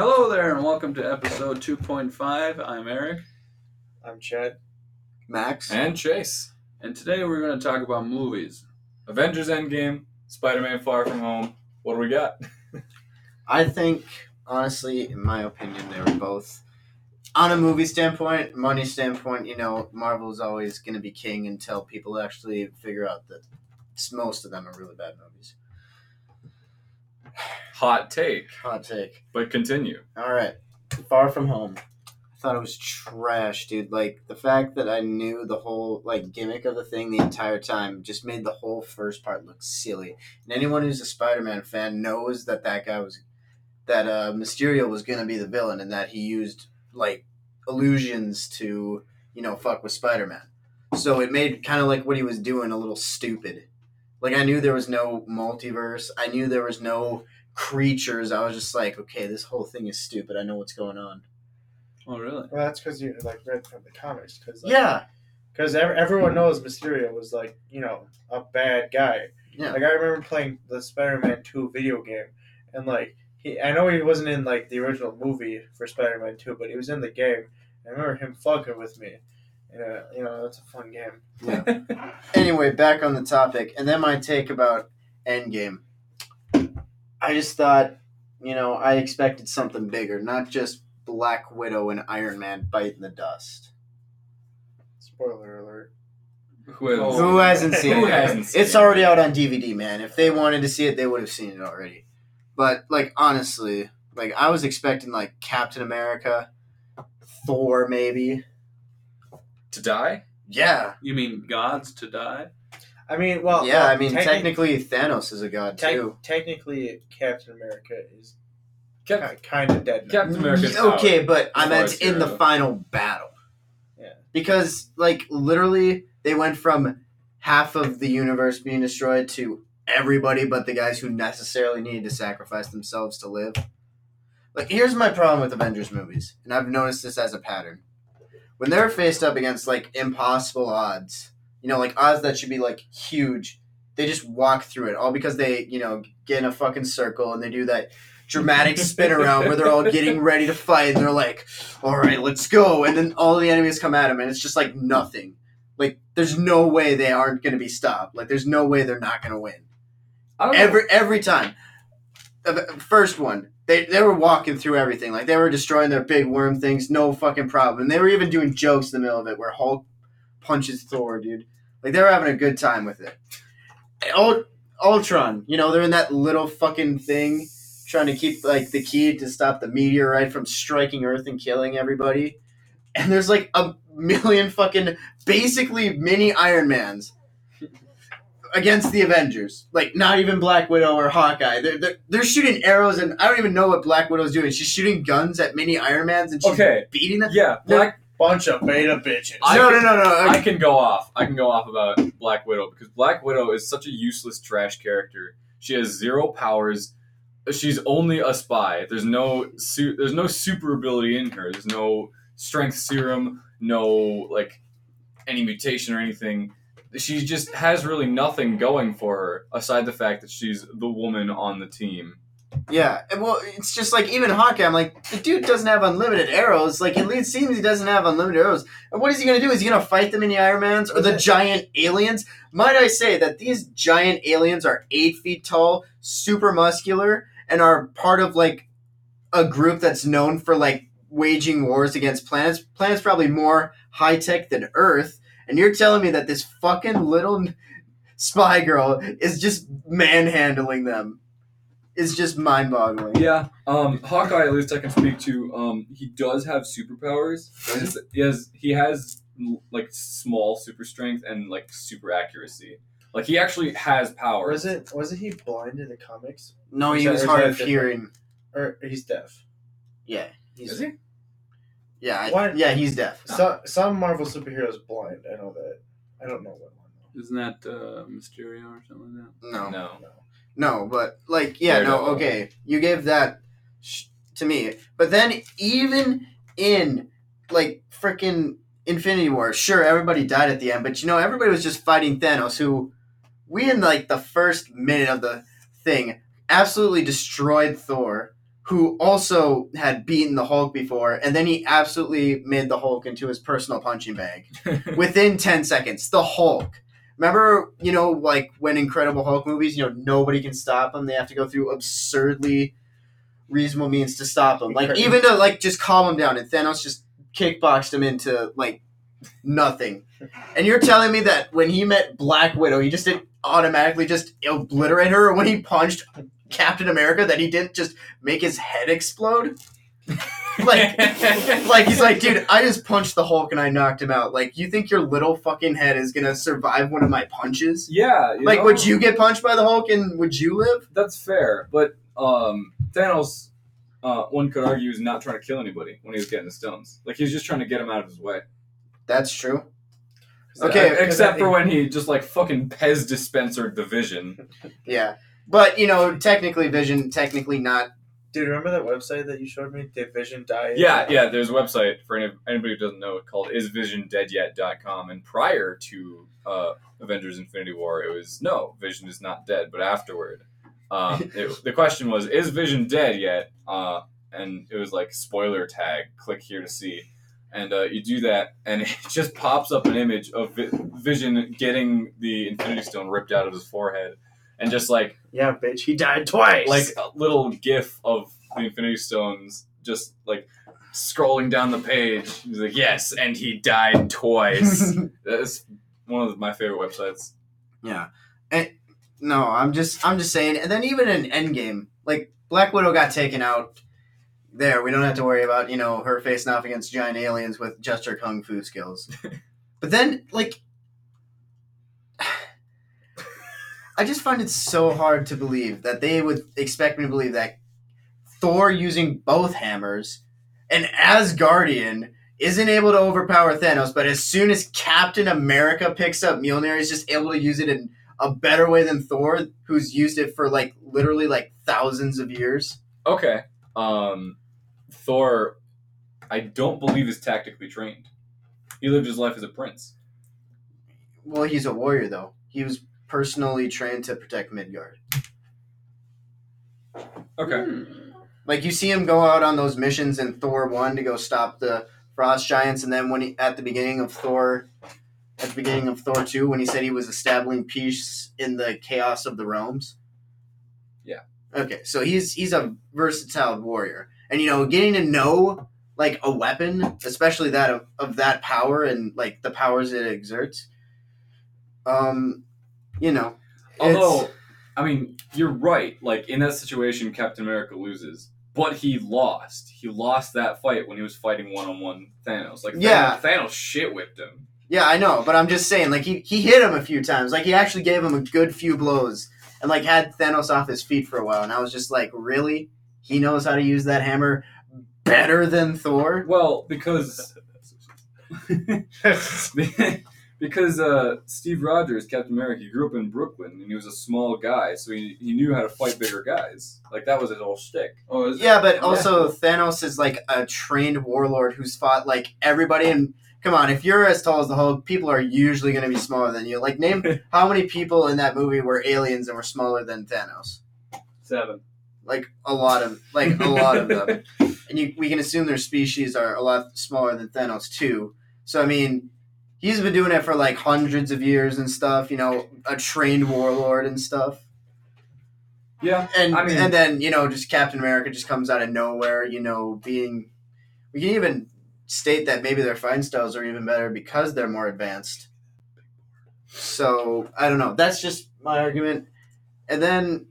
Hello there, and welcome to episode 2.5. I'm Eric, I'm Chad. Max. And Chase. and today we're going to talk about movies. Avengers Endgame, Spider Man Far From Home. What do we got? I think, honestly, in my opinion, they were both. On a movie standpoint, money standpoint, you know, Marvel's always going to be king until people actually figure out that most of them are really bad movies. Hot take, Hot take. but continue. All right. Far From Home. I thought it was trash, dude. Like, the fact that I knew the whole, like, gimmick of the thing the entire time just made the whole first part look silly. And anyone who's a Spider Man fan knows that that guy was. That uh, Mysterio was going to be the villain and that he used, like, illusions to, you know, fuck with Spider Man. So it made kind of like what he was doing a little stupid. Like, I knew there was no multiverse. I knew there was no creatures. I was just like, okay, this whole thing is stupid. I know what's going on. Oh, really? Well, that's because you like read from the comics. Cause, like, Yeah, Because everyone knows Mysterio was like you know a bad guy. yeah. Like I remember playing the Spider-Man Two video game, and like he, I know he wasn't in like the original movie for Spider-Man Two, but he was in the game. I remember him fucking with me. And, uh, you know, that's a fun game. Yeah. Anyway, back on the topic, and then my take about Endgame. I just thought, you know, I expected something bigger, not just Black Widow and Iron Man biting the dust. Spoiler alert. Who has, Who hasn't seen Who it? hasn't seen It's it? already out on DVD, man. If they wanted to see it, they would have seen it already. But like honestly, like I was expecting like Captain America, Thor, maybe. To die? Yeah, You mean gods to die? I mean, well, yeah. well, I mean, techni- technically, Thanos is a god tec- too. technically, Captain America is Cap- kind of dead. Now. Captain America's Mm, okay, but I As meant as in the final battle. Yeah. Because like literally, they went from half of the universe being destroyed to everybody but the guys who necessarily needed to sacrifice themselves to live. Like, here's my problem with Avengers movies, and I've noticed this as a pattern. When they're faced up against like impossible odds, you know, like odds that should be like huge, they just walk through it all because they, you know, get in a fucking circle and they do that dramatic spin around where they're all getting ready to fight and they're like, all right, let's go. And then all the enemies come at them and it's just like nothing. Like, there's no way they aren't going to be stopped. Like, there's no way they're not going to win. Know. Every every time. Uh, the first one, they, they were walking through everything. Like, they were destroying their big worm things, no fucking problem. And they were even doing jokes in the middle of it where Hulk punches Thor, dude. Like, they were having a good time with it. Ult- Ultron, you know, they're in that little fucking thing trying to keep like the key to stop the meteorite from striking Earth and killing everybody. And there's like a million fucking basically mini Iron Mans against the Avengers. Like not even Black Widow or Hawkeye. They're, they're, they're shooting arrows and I don't even know what Black Widow's doing. She's shooting guns at mini Ironmans, and she's Okay. beating them. Yeah, Black. Bunch of beta bitches. I no, can- no, no, no, I can go off. I can go off about Black Widow because Black Widow is such a useless trash character. She has zero powers. She's only a spy. There's no su- there's no super ability in her. There's no strength serum, no like any mutation or anything. She just has really nothing going for her aside the fact that she's the woman on the team. Yeah, well, it's just like even Hawkeye. I'm like, the dude doesn't have unlimited arrows. Like it seems he doesn't have unlimited arrows. And what is he gonna do? Is he gonna fight the mini Iron Mans or the giant aliens? Might I say that these giant aliens are eight feet tall, super muscular, and are part of like a group that's known for like waging wars against planets. Planets probably more high tech than Earth. And you're telling me that this fucking little spy girl is just manhandling them? Is just mind boggling. Yeah, um, Hawkeye. At least I can speak to. Um, he does have superpowers. He has, he has he has like small super strength and like super accuracy. Like he actually has powers. Was it wasn't he blind in the comics, No, he that- was hard of hearing. or he's deaf? Yeah, he's Is he? Yeah, I- What? yeah, he's deaf. So, some Marvel superheroes blind. I know that. I don't know what one. though. Isn't that uh, Mysterio or something like that? No, No. no, but like, yeah, no, Daredevil. okay, you gave that sh- to me, but then even in like freaking Infinity War, sure, everybody died at the end, but you know, everybody was just fighting Thanos, who we in like the first minute of the thing absolutely destroyed Thor, who also had beaten the Hulk before, and then he absolutely made the Hulk into his personal punching bag within 10 seconds. The Hulk. Remember, you know, like when Incredible Hulk movies, you know, nobody can stop him. They have to go through absurdly reasonable means to stop him. Like, even to, like, just calm him down. And Thanos just kickboxed him into, like, nothing. And you're telling me that when he met Black Widow, he just didn't automatically just obliterate her? Or when he punched Captain America, that he didn't just make his head explode? like, like he's like, dude, I just punched the Hulk and I knocked him out. Like, you think your little fucking head is gonna survive one of my punches? yeah, you Like, know, would you get punched by the Hulk and would you live? That's fair, but um, Thanos, uh, one could argue, is not trying to kill anybody when he was getting the stones. Like he was just trying to get him out of his way. That's true. Okay, except for when he just like fucking Pez dispenser division. Yeah, but you know, technically, Vision, technically not. Dude, remember that website that you showed me? Division Diet? Yeah, yeah. There's a website for any, anybody who doesn't know it called isvisiondeadyet.com. And prior to uh, Avengers: Infinity War, it was no, Vision is not dead. But afterward, um, it, the question was, is Vision dead yet? Uh, and it was like spoiler tag. Click here to see. And uh, you do that, and it just pops up an image of Vi- Vision getting the Infinity Stone ripped out of his forehead, and just like Yeah, bitch, he died twice. like a little gif of the Infinity Stones just like scrolling down the page. He's like, yes, and he died twice. That's one of my favorite websites. Yeah. And, no, I'm just I'm just saying and then even in Endgame, like Black Widow got taken out there. We don't have to worry about, you know, her facing off against giant aliens with just her kung fu skills. but then like I just find it so hard to believe that they would expect me to believe that Thor using both hammers, an Asgardian, isn't able to overpower Thanos, but as soon as Captain America picks up Mjolnir, he's just able to use it in a better way than Thor, who's used it for like literally like thousands of years. Okay. Um, Thor, I don't believe is tactically trained. He lived his life as a prince. Well, he's a warrior though. He was personally trained to protect Midgard. Okay. Hmm. Like you see him go out on those missions in Thor one to go stop the frost giants, and then when he at the beginning of Thor, at the beginning of Thor two, when he said he was establishing peace in the chaos of the realms. Yeah. Okay, so he's he's a versatile warrior, and you know, getting to know like a weapon, especially that of, of that power and like the powers it exerts. Um, you know, Although, I mean, you're right. Like in that situation, Captain America loses, but he lost. He lost that fight when he was fighting one on one Thanos. Like Yeah. Thanos, Thanos shit whipped him. Yeah, I know, but I'm just saying, like he he hit him a few times. Like he actually gave him a good few blows, and like had Thanos off his feet for a while. And I was just like, really? He knows how to use that hammer better than Thor? Well, because because uh, Steve Rogers, Captain America, he grew up in Brooklyn and he was a small guy, so he, he knew how to fight bigger guys. Like that was his whole shtick. Oh, is it? Yeah, but also Thanos is like a trained warlord who's fought like everybody. And come on, if you're as tall as the Hulk, people are usually going to be smaller than you. Like name how many people in that movie were aliens and were smaller than Thanos? Seven. like a lot of like a lot of them and you, we can assume their species are a lot smaller than thanos too so i mean he's been doing it for like hundreds of years and stuff you know a trained warlord and stuff. Yeah, and I mean- and then you know just captain america just comes out of nowhere you know being we can even state that maybe their fighting styles are even better because they're more advanced. So i don't know. That's just my argument. And then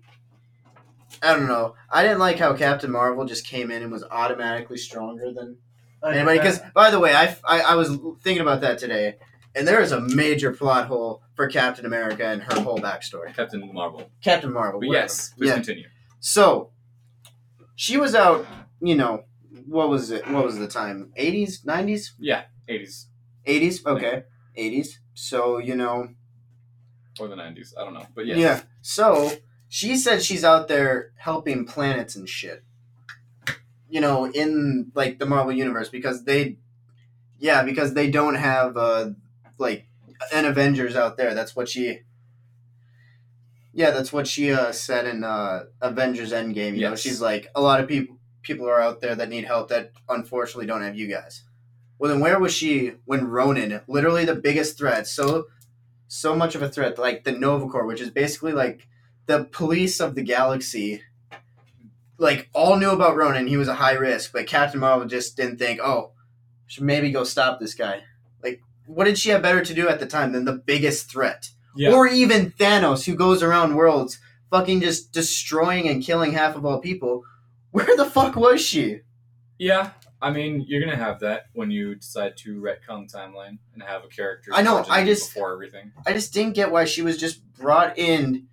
I don't know. I didn't like how Captain Marvel just came in and was automatically stronger than anybody. Because, by the way, I, I, I was thinking about that today, and there is a major plot hole for Captain America and her whole backstory. Captain Marvel. Captain Marvel. But whatever. yes, please Yeah. continue. So, she was out, you know, what was it? What was the time? 80s? 90s? Yeah, 80s 80s? Okay. 80s. So, you know, or the 90s. I don't know, but Yeah. yes. So she said she's out there helping planets and shit. You know, in like the Marvel universe because they, yeah, because they don't have uh like an Avengers out there. That's what she. Yeah, that's what she uh, said in uh, Avengers Endgame. You know, she's like a lot of people. people are out there that need help that unfortunately don't have you guys. Well, then where was she when Ronan, literally the biggest threat, so so much of a threat, like the Nova Corps, which is basically like the police of the galaxy, like all knew about Ronan. He was a high risk, but Captain Marvel just didn't think, oh, should maybe go stop this guy. Like, what did she have better to do at the time than the biggest threat? Yeah. Or even Thanos, who goes around worlds fucking just destroying and killing half of all people. Where the fuck was she? Yeah, I mean, you're gonna have that when you decide to retcon timeline and have a character. I know, I just- before everything. I just didn't get why she was just brought in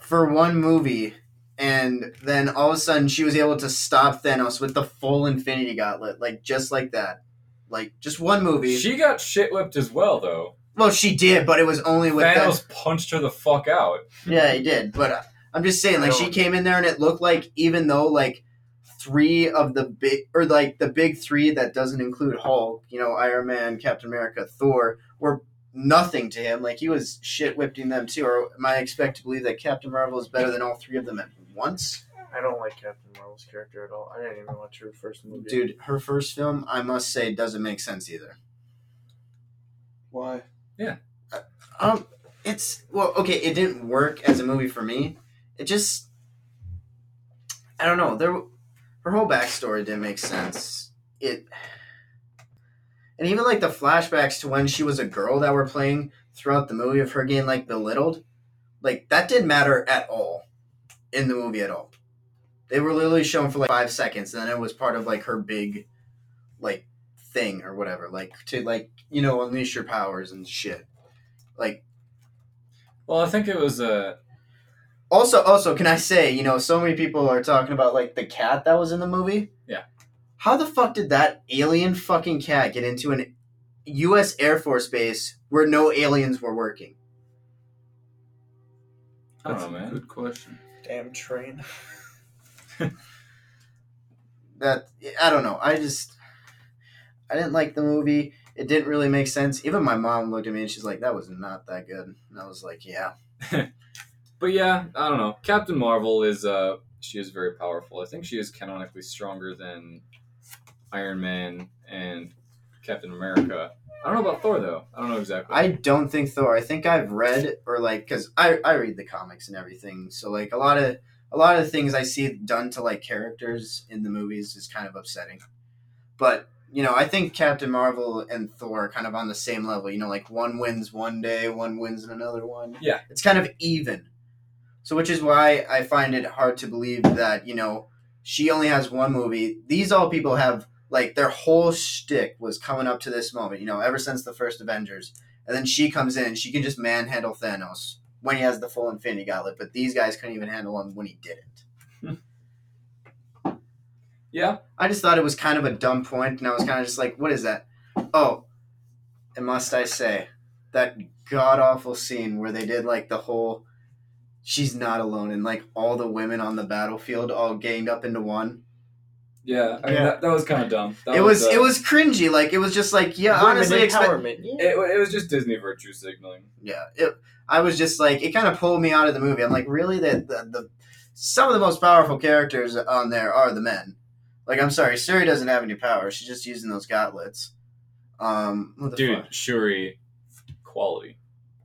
for one movie and then all of a sudden she was able to stop Thanos with the full Infinity Gauntlet, like just like that. Like just one movie. She got shit whipped as well, though. well, she did, but it was only with Thanos punched her the fuck out. Yeah, he did. But uh, I'm just saying, like she came in there and it looked like even though like three of the big or like the big three that doesn't include Hulk, you know, Iron Man, Captain America, Thor, were nothing to him. Like he was shit whipping them too. Or am I expect to believe that Captain Marvel is better than all three of them at once? I don't like Captain Marvel's character at all. I didn't even watch her first movie. Dude, her first film, I must say, doesn't make sense either. why? Yeah. Um, it's well, okay. It didn't work as a movie for me. It just, I don't know. There, her whole backstory didn't make sense. It, and even like the flashbacks to when she was a girl that were playing throughout the movie of her getting like belittled, like that didn't matter at all in the movie at all. They were literally shown for like five seconds, and then it was part of like her big, like thing or whatever, like to like you know unleash your powers and shit. Like Well, I think it was uh, also also can I say, you know, so many people are talking about like the cat that was in the movie? Yeah. How the fuck did that alien fucking cat get into an US Air Force base where no aliens were working? I don't That's know, a man. Good question. Damn train. That I don't know. I just I didn't like the movie. It didn't really make sense. Even my mom looked at me and she's like, "That was not that good." And I was like, "Yeah." But yeah, I don't know. Captain Marvel is uh, she is very powerful. I think she is canonically stronger than Iron Man and Captain America. I don't know about Thor though. I don't know exactly. I don't think Thor. I think I've read or like because I I read the comics and everything. So like a lot of a lot of things I see done to like characters in the movies is kind of upsetting. But you know, I think Captain Marvel and Thor are kind of on the same level. You know, like one wins one day, one wins in another one. Yeah. it's kind of even. So which is why I find it hard to believe that you know she only has one movie. These all people have like their whole shtick was coming up to this moment. You know, ever since the first Avengers. And then she comes in she can just manhandle Thanos when he has the full Infinity Gauntlet, but these guys couldn't even handle him when he didn't. yeah, I just thought it was kind of a dumb point, and I was kind of just like, what is that? Oh, and must I say, that god awful scene where they did like the whole she's not alone and like all the women on the battlefield all ganged up into one. Yeah. I mean, Yeah. That, that was kind of dumb. That it was uh, it was cringy. Like it was just like, yeah, honestly, expect, empowerment. yeah. It, it was just Disney virtue signaling. yeah it, i was just like it kind of pulled me out of the movie i'm like really that the, the some of the most powerful characters on there are the men like i'm sorry Shuri doesn't have any power she's just using those gauntlets um Dude, fuck? Shuri, quality,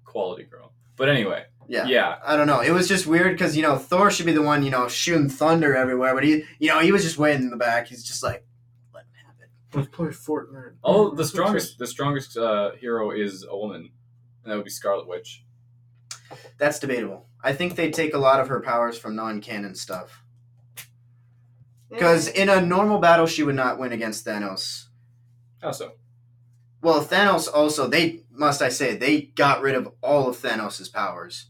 quality girl. But anyway, yeah yeah, I don't know. It was just weird because you know Thor should be the one you know shooting thunder everywhere, but he you know he was just waiting in the back. He's just like, let him have it. Let's play Fortnite. Oh, the strongest, the strongest uh, hero is a woman, and that would be Scarlet Witch. That's debatable. I think they take a lot of her powers from non-canon stuff. Because in a normal battle, she would not win against Thanos. How so? Well, Thanos also they must I say they got rid of all of Thanos' powers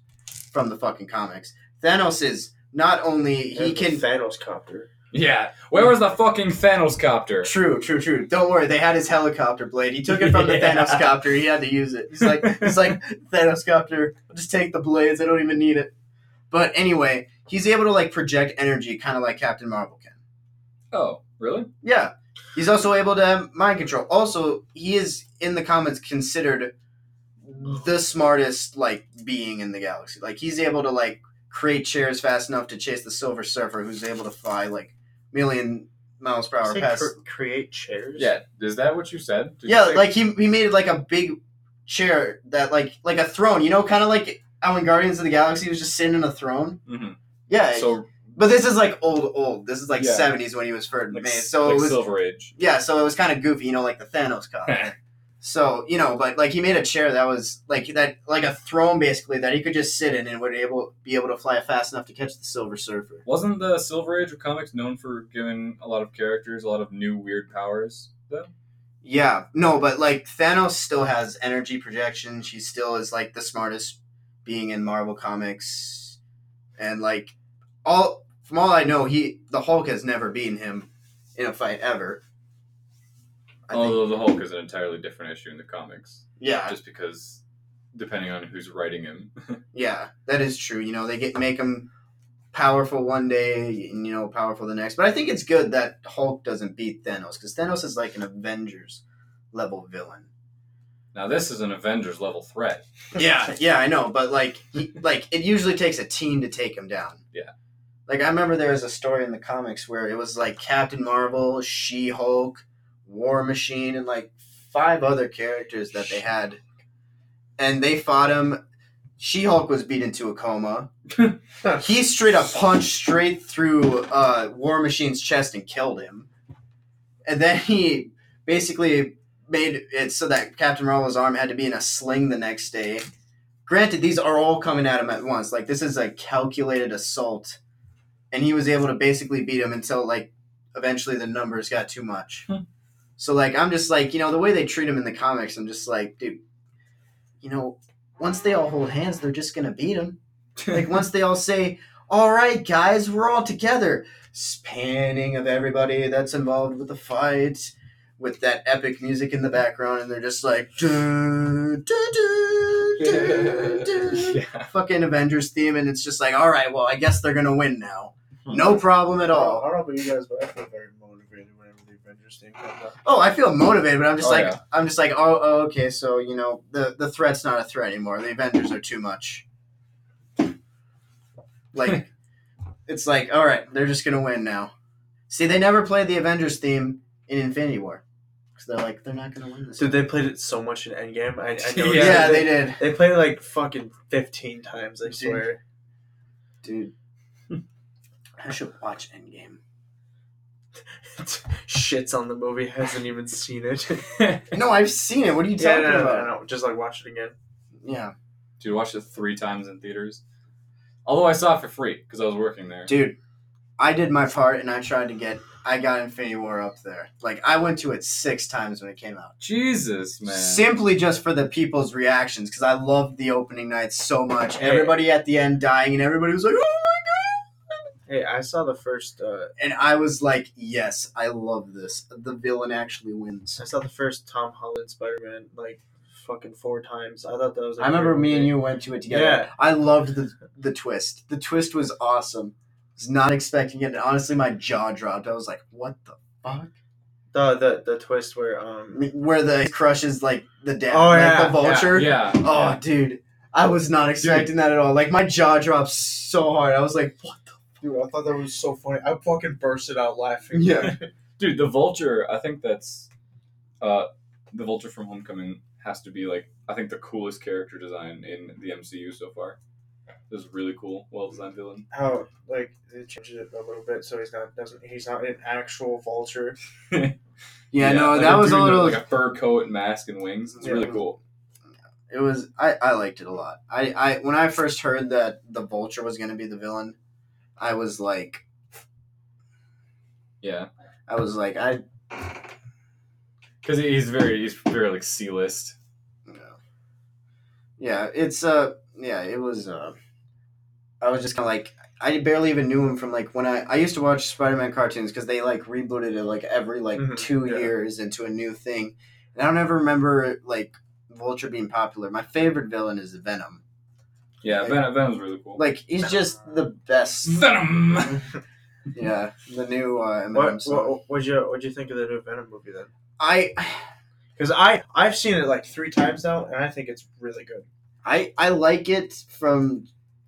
from the fucking comics. Thanos is not only he And the can Thanos copter. Yeah, where was the fucking Thanos copter? True, true, true. Don't worry, they had his helicopter blade. He took it from the Yeah. Thanos copter. He had to use it. He's like, he's like Thanos copter. I'll just take the blades. I don't even need it. But anyway, he's able to like project energy, kind of like Captain Marvel can. Oh, really? Yeah, he's also able to mind control. Also, he is in the comics considered the smartest like being in the galaxy. Like he's able to like create chairs fast enough to chase the Silver Surfer, who's able to fly like million miles per hour Say past. cr- create chairs. Yeah, is that what you said? Did you yeah, say- like he he made like a big chair that like like a throne. You know, kind of like how in Guardians of the Galaxy he was just sitting in a throne. Mhm. Yeah. So but this is like old old. This is like Yeah. seventies when he was first like, made. So like it was Silver Age. yeah. So it was kind of goofy. You know, like the Thanos costume. So you know, but like he made a chair that was like that, like a throne basically that he could just sit in and would able be able to fly fast enough to catch the Silver Surfer. Wasn't the Silver Age of comics known for giving a lot of characters a lot of new weird powers? Though. Yeah, no, but like Thanos still has energy projection. She still is like the smartest being in Marvel comics, and like all from all I know, he the Hulk has never beaten him in a fight ever. I think, Although the Hulk is an entirely different issue in the comics, yeah, just because depending on who's writing him. yeah, that is true. You know, they get make him powerful one day and you know powerful the next. But I think it's good that Hulk doesn't beat Thanos because Thanos is like an Avengers level villain. now this is an Avengers level threat. Yeah, yeah, I know, but like, he, like it usually takes a team to take him down. Yeah. Like I remember there was a story in the comics where it was like Captain Marvel, She Hulk, War Machine, and like five other characters that they had, and they fought him. She Hulk was beat into a coma. he straight up punched straight through uh, War Machine's chest and killed him. And then he basically made it so that Captain Marvel's arm had to be in a sling the next day. Granted, these are all coming at him at once. Like this is a calculated assault, and he was able to basically beat him until like eventually the numbers got too much. So like I'm just like you know the way they treat him in the comics, I'm just like dude, you know once they all hold hands, they're just gonna beat him. Like once they all say, "All right, guys, we're all together," spanning of everybody that's involved with the fight, with that epic music in the background, and they're just like, "Dun, dun, dun, dun, dun." yeah. fucking Avengers theme, and it's just like, all right, well, I guess they're gonna win now. Hmm. No problem at all. I don't know about you guys, but I feel very motivated whenever thing comes up. Oh, I feel motivated, but I'm just Oh, like, yeah. I'm just like, oh, oh, okay, so you know, the the threat's not a threat anymore. The Avengers are too much. Like, it's like, all right, they're just gonna win now. See, they never played the Avengers theme in Infinity War because they're like, they're not gonna win this. Dude, they played it so much in Endgame. I, I know. Yeah, yeah, they did, They played it like fucking fifteen times. I Dude. swear. dude. I should watch Endgame. Shits on the movie. Hasn't even seen it. No, I've seen it. What are you yeah, talking no, no, about? no, no, Just like watch it again. Yeah, Dude, I watched it three times in theaters. Although I saw it for free because I was working there. dude. I did my part, and I tried to get. I got Infinity War up there. Like I went to it six times when it came out. Jesus, man. Simply just for the people's reactions, because I loved the opening night so much. Hey. Everybody at the end dying, and everybody was like, "Oh Hey, I saw the first. Uh! And I was like, "Yes, I love this. The villain actually wins." I saw the first Tom Holland Spider Man like fucking four times. I thought that was. like, I remember a great me and you went to it together. Yeah. I loved the the twist. The twist was awesome. I Was not expecting it. And honestly, my jaw dropped. I was like, "What the fuck?" The the the twist where um. Where the crushes like the dad, Oh, like yeah, the vulture. Yeah. Oh, dude, I was not expecting that at all. Like my jaw dropped so hard. I was like, "What the?" Dude, I thought that was so funny. I fucking bursted out laughing. Yeah. Dude, the Vulture, I think that's uh the Vulture from Homecoming has to be like I think the coolest character design in the MCU so far. This is really cool, well designed villain. How like they changed it a little bit so he's not doesn't he's not an actual vulture. Yeah, no, like that they're was a little. like a fur coat and mask and wings. It's Yeah. really cool. it was. I I liked it a lot. I I when I first heard that the vulture was gonna be the villain, I was like, Yeah. I was like, I. Because he's very he's very like C list. Yeah, it's uh, yeah, it was uh. I was just kind of like. I barely even knew him from like when I I used to watch Spider-Man cartoons because they like rebooted it like every like Mhm, two yeah. years into a new thing, and I don't ever remember like Vulture being popular. My favorite villain is Venom. Yeah, Like- Venom, Venom's really cool. Like he's just the best. Venom. Yeah, the new uh, Eminem What song. what what'd you what'd you think of the new Venom movie then? I Because I I've seen it like three times now and I think it's really good. I I like it from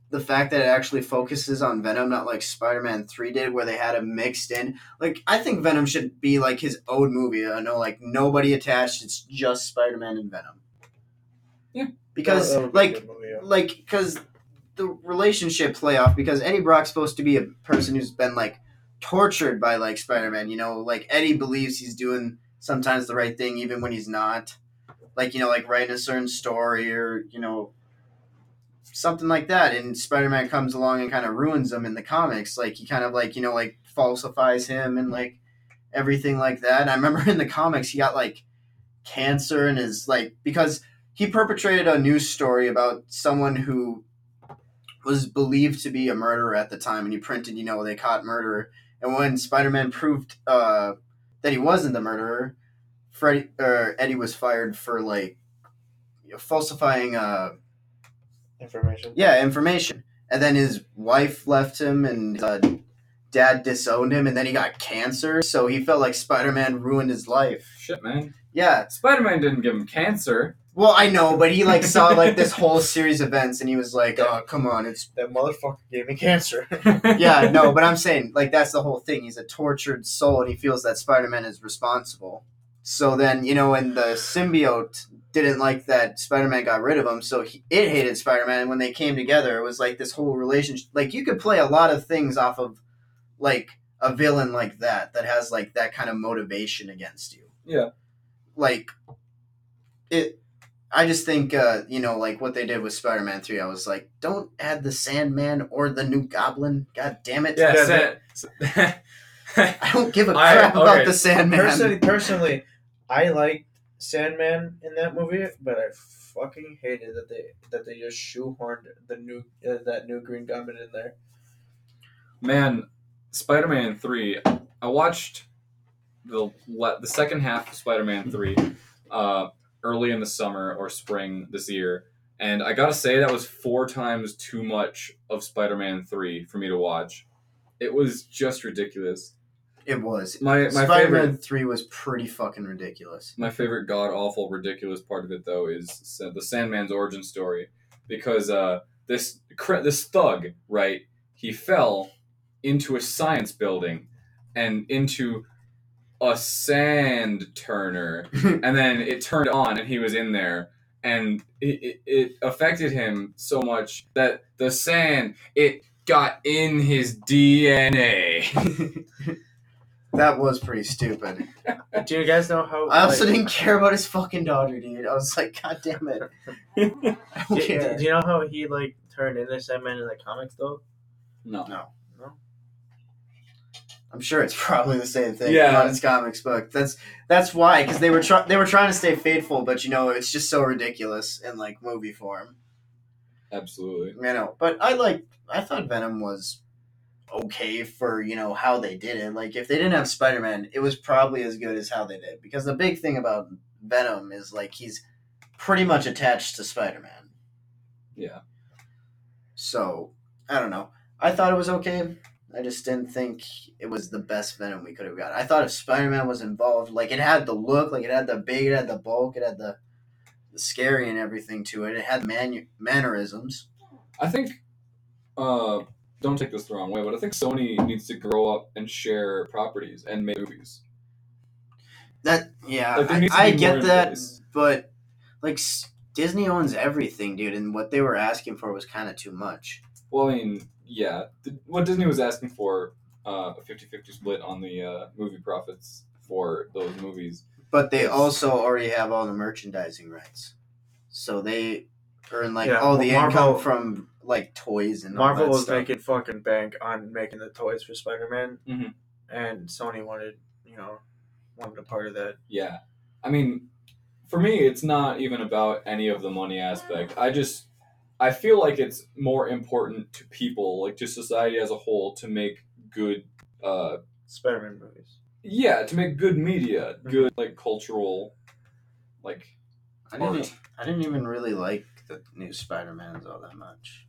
the fact that it actually focuses on Venom, not like Spider Man Three did, where they had him mixed in. Like I think Venom should be like his own movie. I know, like nobody attached. It's just Spider Man and Venom. Yeah. Because That like movie, yeah. like because the relationship play off because Eddie Brock's supposed to be a person who's been like tortured by like Spider-Man, you know, like Eddie believes he's doing sometimes the right thing even when he's not. Like, you know, like writing a certain story or, you know, something like that and Spider-Man comes along and kind of ruins him in the comics. Like he kind of like, you know, like falsifies him and like everything like that. And I remember in the comics he got like cancer and is like because he perpetrated a news story about someone who was believed to be a murderer at the time, and he printed, you know, they caught murderer. And when Spider Man proved uh, that he wasn't the murderer, Freddy or Eddie was fired for like you know, falsifying, uh, information. yeah, information. And then his wife left him, and uh, dad disowned him, and then he got cancer. So he felt like Spider Man ruined his life. Shit, man. Yeah, Spider Man didn't give him cancer. Well, I know, but he like saw like this whole series of events, and he was like, "Oh, come on, it's That motherfucker gave me cancer. yeah, no, but I'm saying like that's the whole thing. He's a tortured soul, and he feels that Spider-Man is responsible. So then, you know, and the symbiote didn't like that Spider-Man got rid of him, so he, it hated Spider-Man. And when they came together, it was like this whole relationship. Like you could play a lot of things off of like a villain like that that has like that kind of motivation against you. Yeah. Like it. I just think, uh, you know, like what they did with Spider-Man Three. I was like, don't add the Sandman or the New Goblin. God damn it! Yeah, Yeah, Sa- I don't give a crap about okay. the Sandman. personally, personally, I liked Sandman in that movie, but I fucking hated that they that they just shoehorned the new uh, that new Green Goblin in there. Man, Spider Man 3, I watched the le- the second half of Spider Man 3 uh, early in the summer or spring this year. And I gotta say, that was four times too much of Spider Man 3 for me to watch. It was just ridiculous. it was. My, my Spider-Man favorite Three was pretty fucking ridiculous. My favorite god awful ridiculous part of it though is the Sandman's origin story because uh, this this thug right he fell into a science building and into a sand turner and then it turned on and he was in there and it, it, it affected him so much that the sand it got in his DNA. that was pretty stupid. Do you guys know how? I also like, didn't care about his fucking daughter, dude. I was like, God damn it. Don't Do, do you know how he like turned into Sandman in the comics though? no. No. I'm sure it's probably the same thing. Yeah. not his comics book. That's that's why because they were try- they were trying to stay faithful, but you know it's just so ridiculous in like movie form. Absolutely. You know, but I like I thought Venom was okay for you know how they did it. Like if they didn't have Spider Man, it was probably as good as how they did. Because the big thing about Venom is like he's pretty much attached to Spider Man. Yeah. So I don't know. I thought it was okay. I just didn't think it was the best Venom we could have got. I thought if Spider Man was involved, like it had the look, like it had the big, it had the bulk, it had the, the scary and everything to it. It had manu- mannerisms. I think, uh, don't take this the wrong way, but I think Sony needs to grow up and share properties and make movies. That yeah, Like, I, I get that, place. but like s- Disney owns everything, dude, and what they were asking for was kind of too much. Well, I mean, yeah, th- what Disney was asking for uh, a 50-50 split on the uh, movie profits for those movies. But they also already have all the merchandising rights, so they earn like Yeah, all the Marvel- income from like toys and all Marvel that was stuff. making fucking bank on making the toys for Spider Man, Mhm. and Sony wanted you know wanted a part of that. Yeah, I mean, for me, it's not even about any of the money aspect. I just, I feel like it's more important to people, like to society as a whole, to make good uh, Spider Man movies. yeah to make good media good like cultural like I didn't. art. I didn't even really like the new Spider Mans all that much.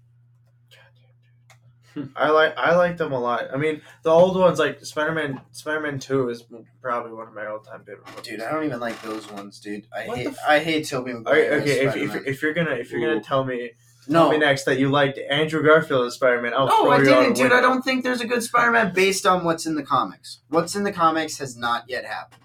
I like I like them a lot. I mean, the old ones like Spider Man Spider Man Two is probably one of my all time favorite movies. Dude, I don't even like those ones, dude. I What hate. the f- I hate Tobey Okay, Maguire. as okay if, if, if you're gonna if you're Ooh. gonna tell me No, Tell me next that you liked Andrew Garfield as Spider-Man. I'll no, I you out a didn't, dude. I don't think there's a good Spider-Man based on what's in the comics. What's in the comics has not yet happened.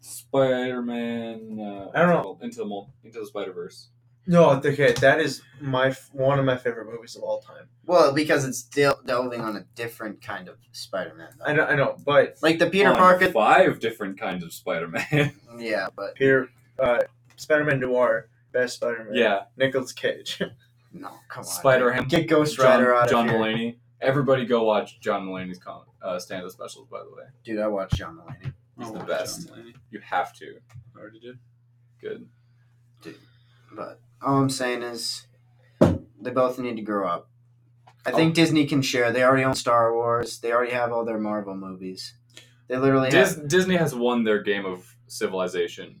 Spider-Man. Uh, I don't know. Into the mul- into the Spider Verse. No, okay, that is my one of my favorite movies of all time. Well, because it's del- delving on a different kind of Spider-Man. though. I know, I know, but Like the Peter On Parker. Five different kinds of Spider-Man. Yeah, but Peter, uh, Spider-Man Noir, best Spider-Man. yeah. Nicolas Cage. no, come on. Spider dude. Ham. Get Ghost John, Rider out John of here, Mulaney. Everybody go watch John Mulaney's com- uh, stand-up specials. By the way, dude. I watched John Mulaney. He's Oh, the wow, best. John Mulaney. you have to. I Already did. Good. Dude. But all I'm saying is, they both need to grow up. I think Disney can share. They already own Star Wars. They already have all their Marvel movies. They literally Dis- have. Disney has won their game of civilization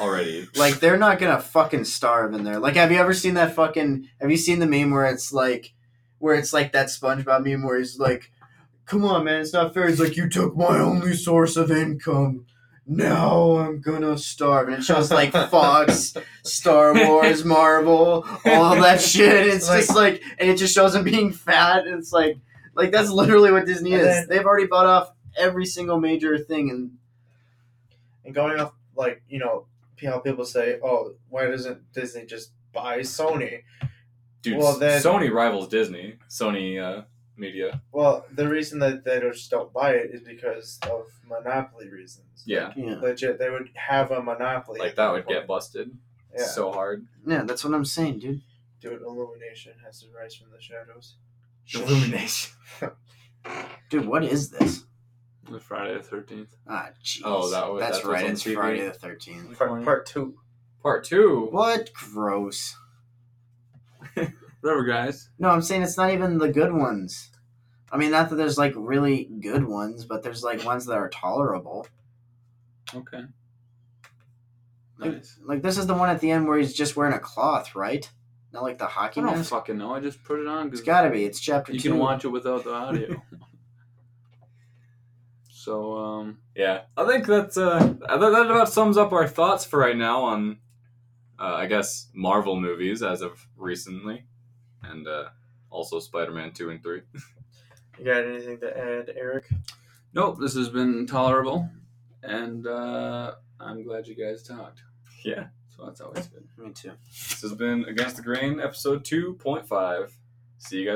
already. Like they're not gonna fucking starve in there. Like, have you ever seen that fucking? Have you seen the meme where it's like, where it's like that SpongeBob meme where he's like, "Come on, man, it's not fair." He's like, "You took my only source of income. Now I'm gonna starve." And it shows like Fox, Star Wars, Marvel, all that shit. It's Like- just like, and it just shows him being fat. It's like, like that's literally what Disney is. then- They've already bought off every single major thing, and and going off, like, you know, how people say, oh, why doesn't Disney just buy Sony? Dude, Well, then- Sony rivals Disney. Sony uh, Media. Well, the reason that they just don't buy it is because of monopoly reasons. Yeah, yeah, Legit, they would have a monopoly. like that would get busted Yeah. so hard. yeah, that's what I'm saying, dude. Dude, Illumination has to rise from the shadows. Illumination. Dude, what is this? The Friday the Thirteenth. Ah, jeez. Oh, that was- that's that was right. on It's TV. Friday the Thirteenth. Part, part two. Part two. What? Gross. Whatever, guys. No, I'm saying it's not even the good ones. I mean, not that there's like really good ones, but there's like ones that are tolerable. Okay. Like, Nice. like this is the one at the end where he's just wearing a cloth, right? Not like the hockey I don't mask. fucking know. I just put it on It's got to be. It's chapter you two. can watch it without the audio. so, um, Yeah, I think that's uh, that, that about sums up our thoughts for right now on, uh, I guess Marvel movies as of recently, and uh, also Spider-Man two and three. You got anything to add, Eric? nope. This has been tolerable, and uh, I'm glad you guys talked. Yeah, So that's always good. Me too. this has been Against the Grain, episode two point five. See you guys.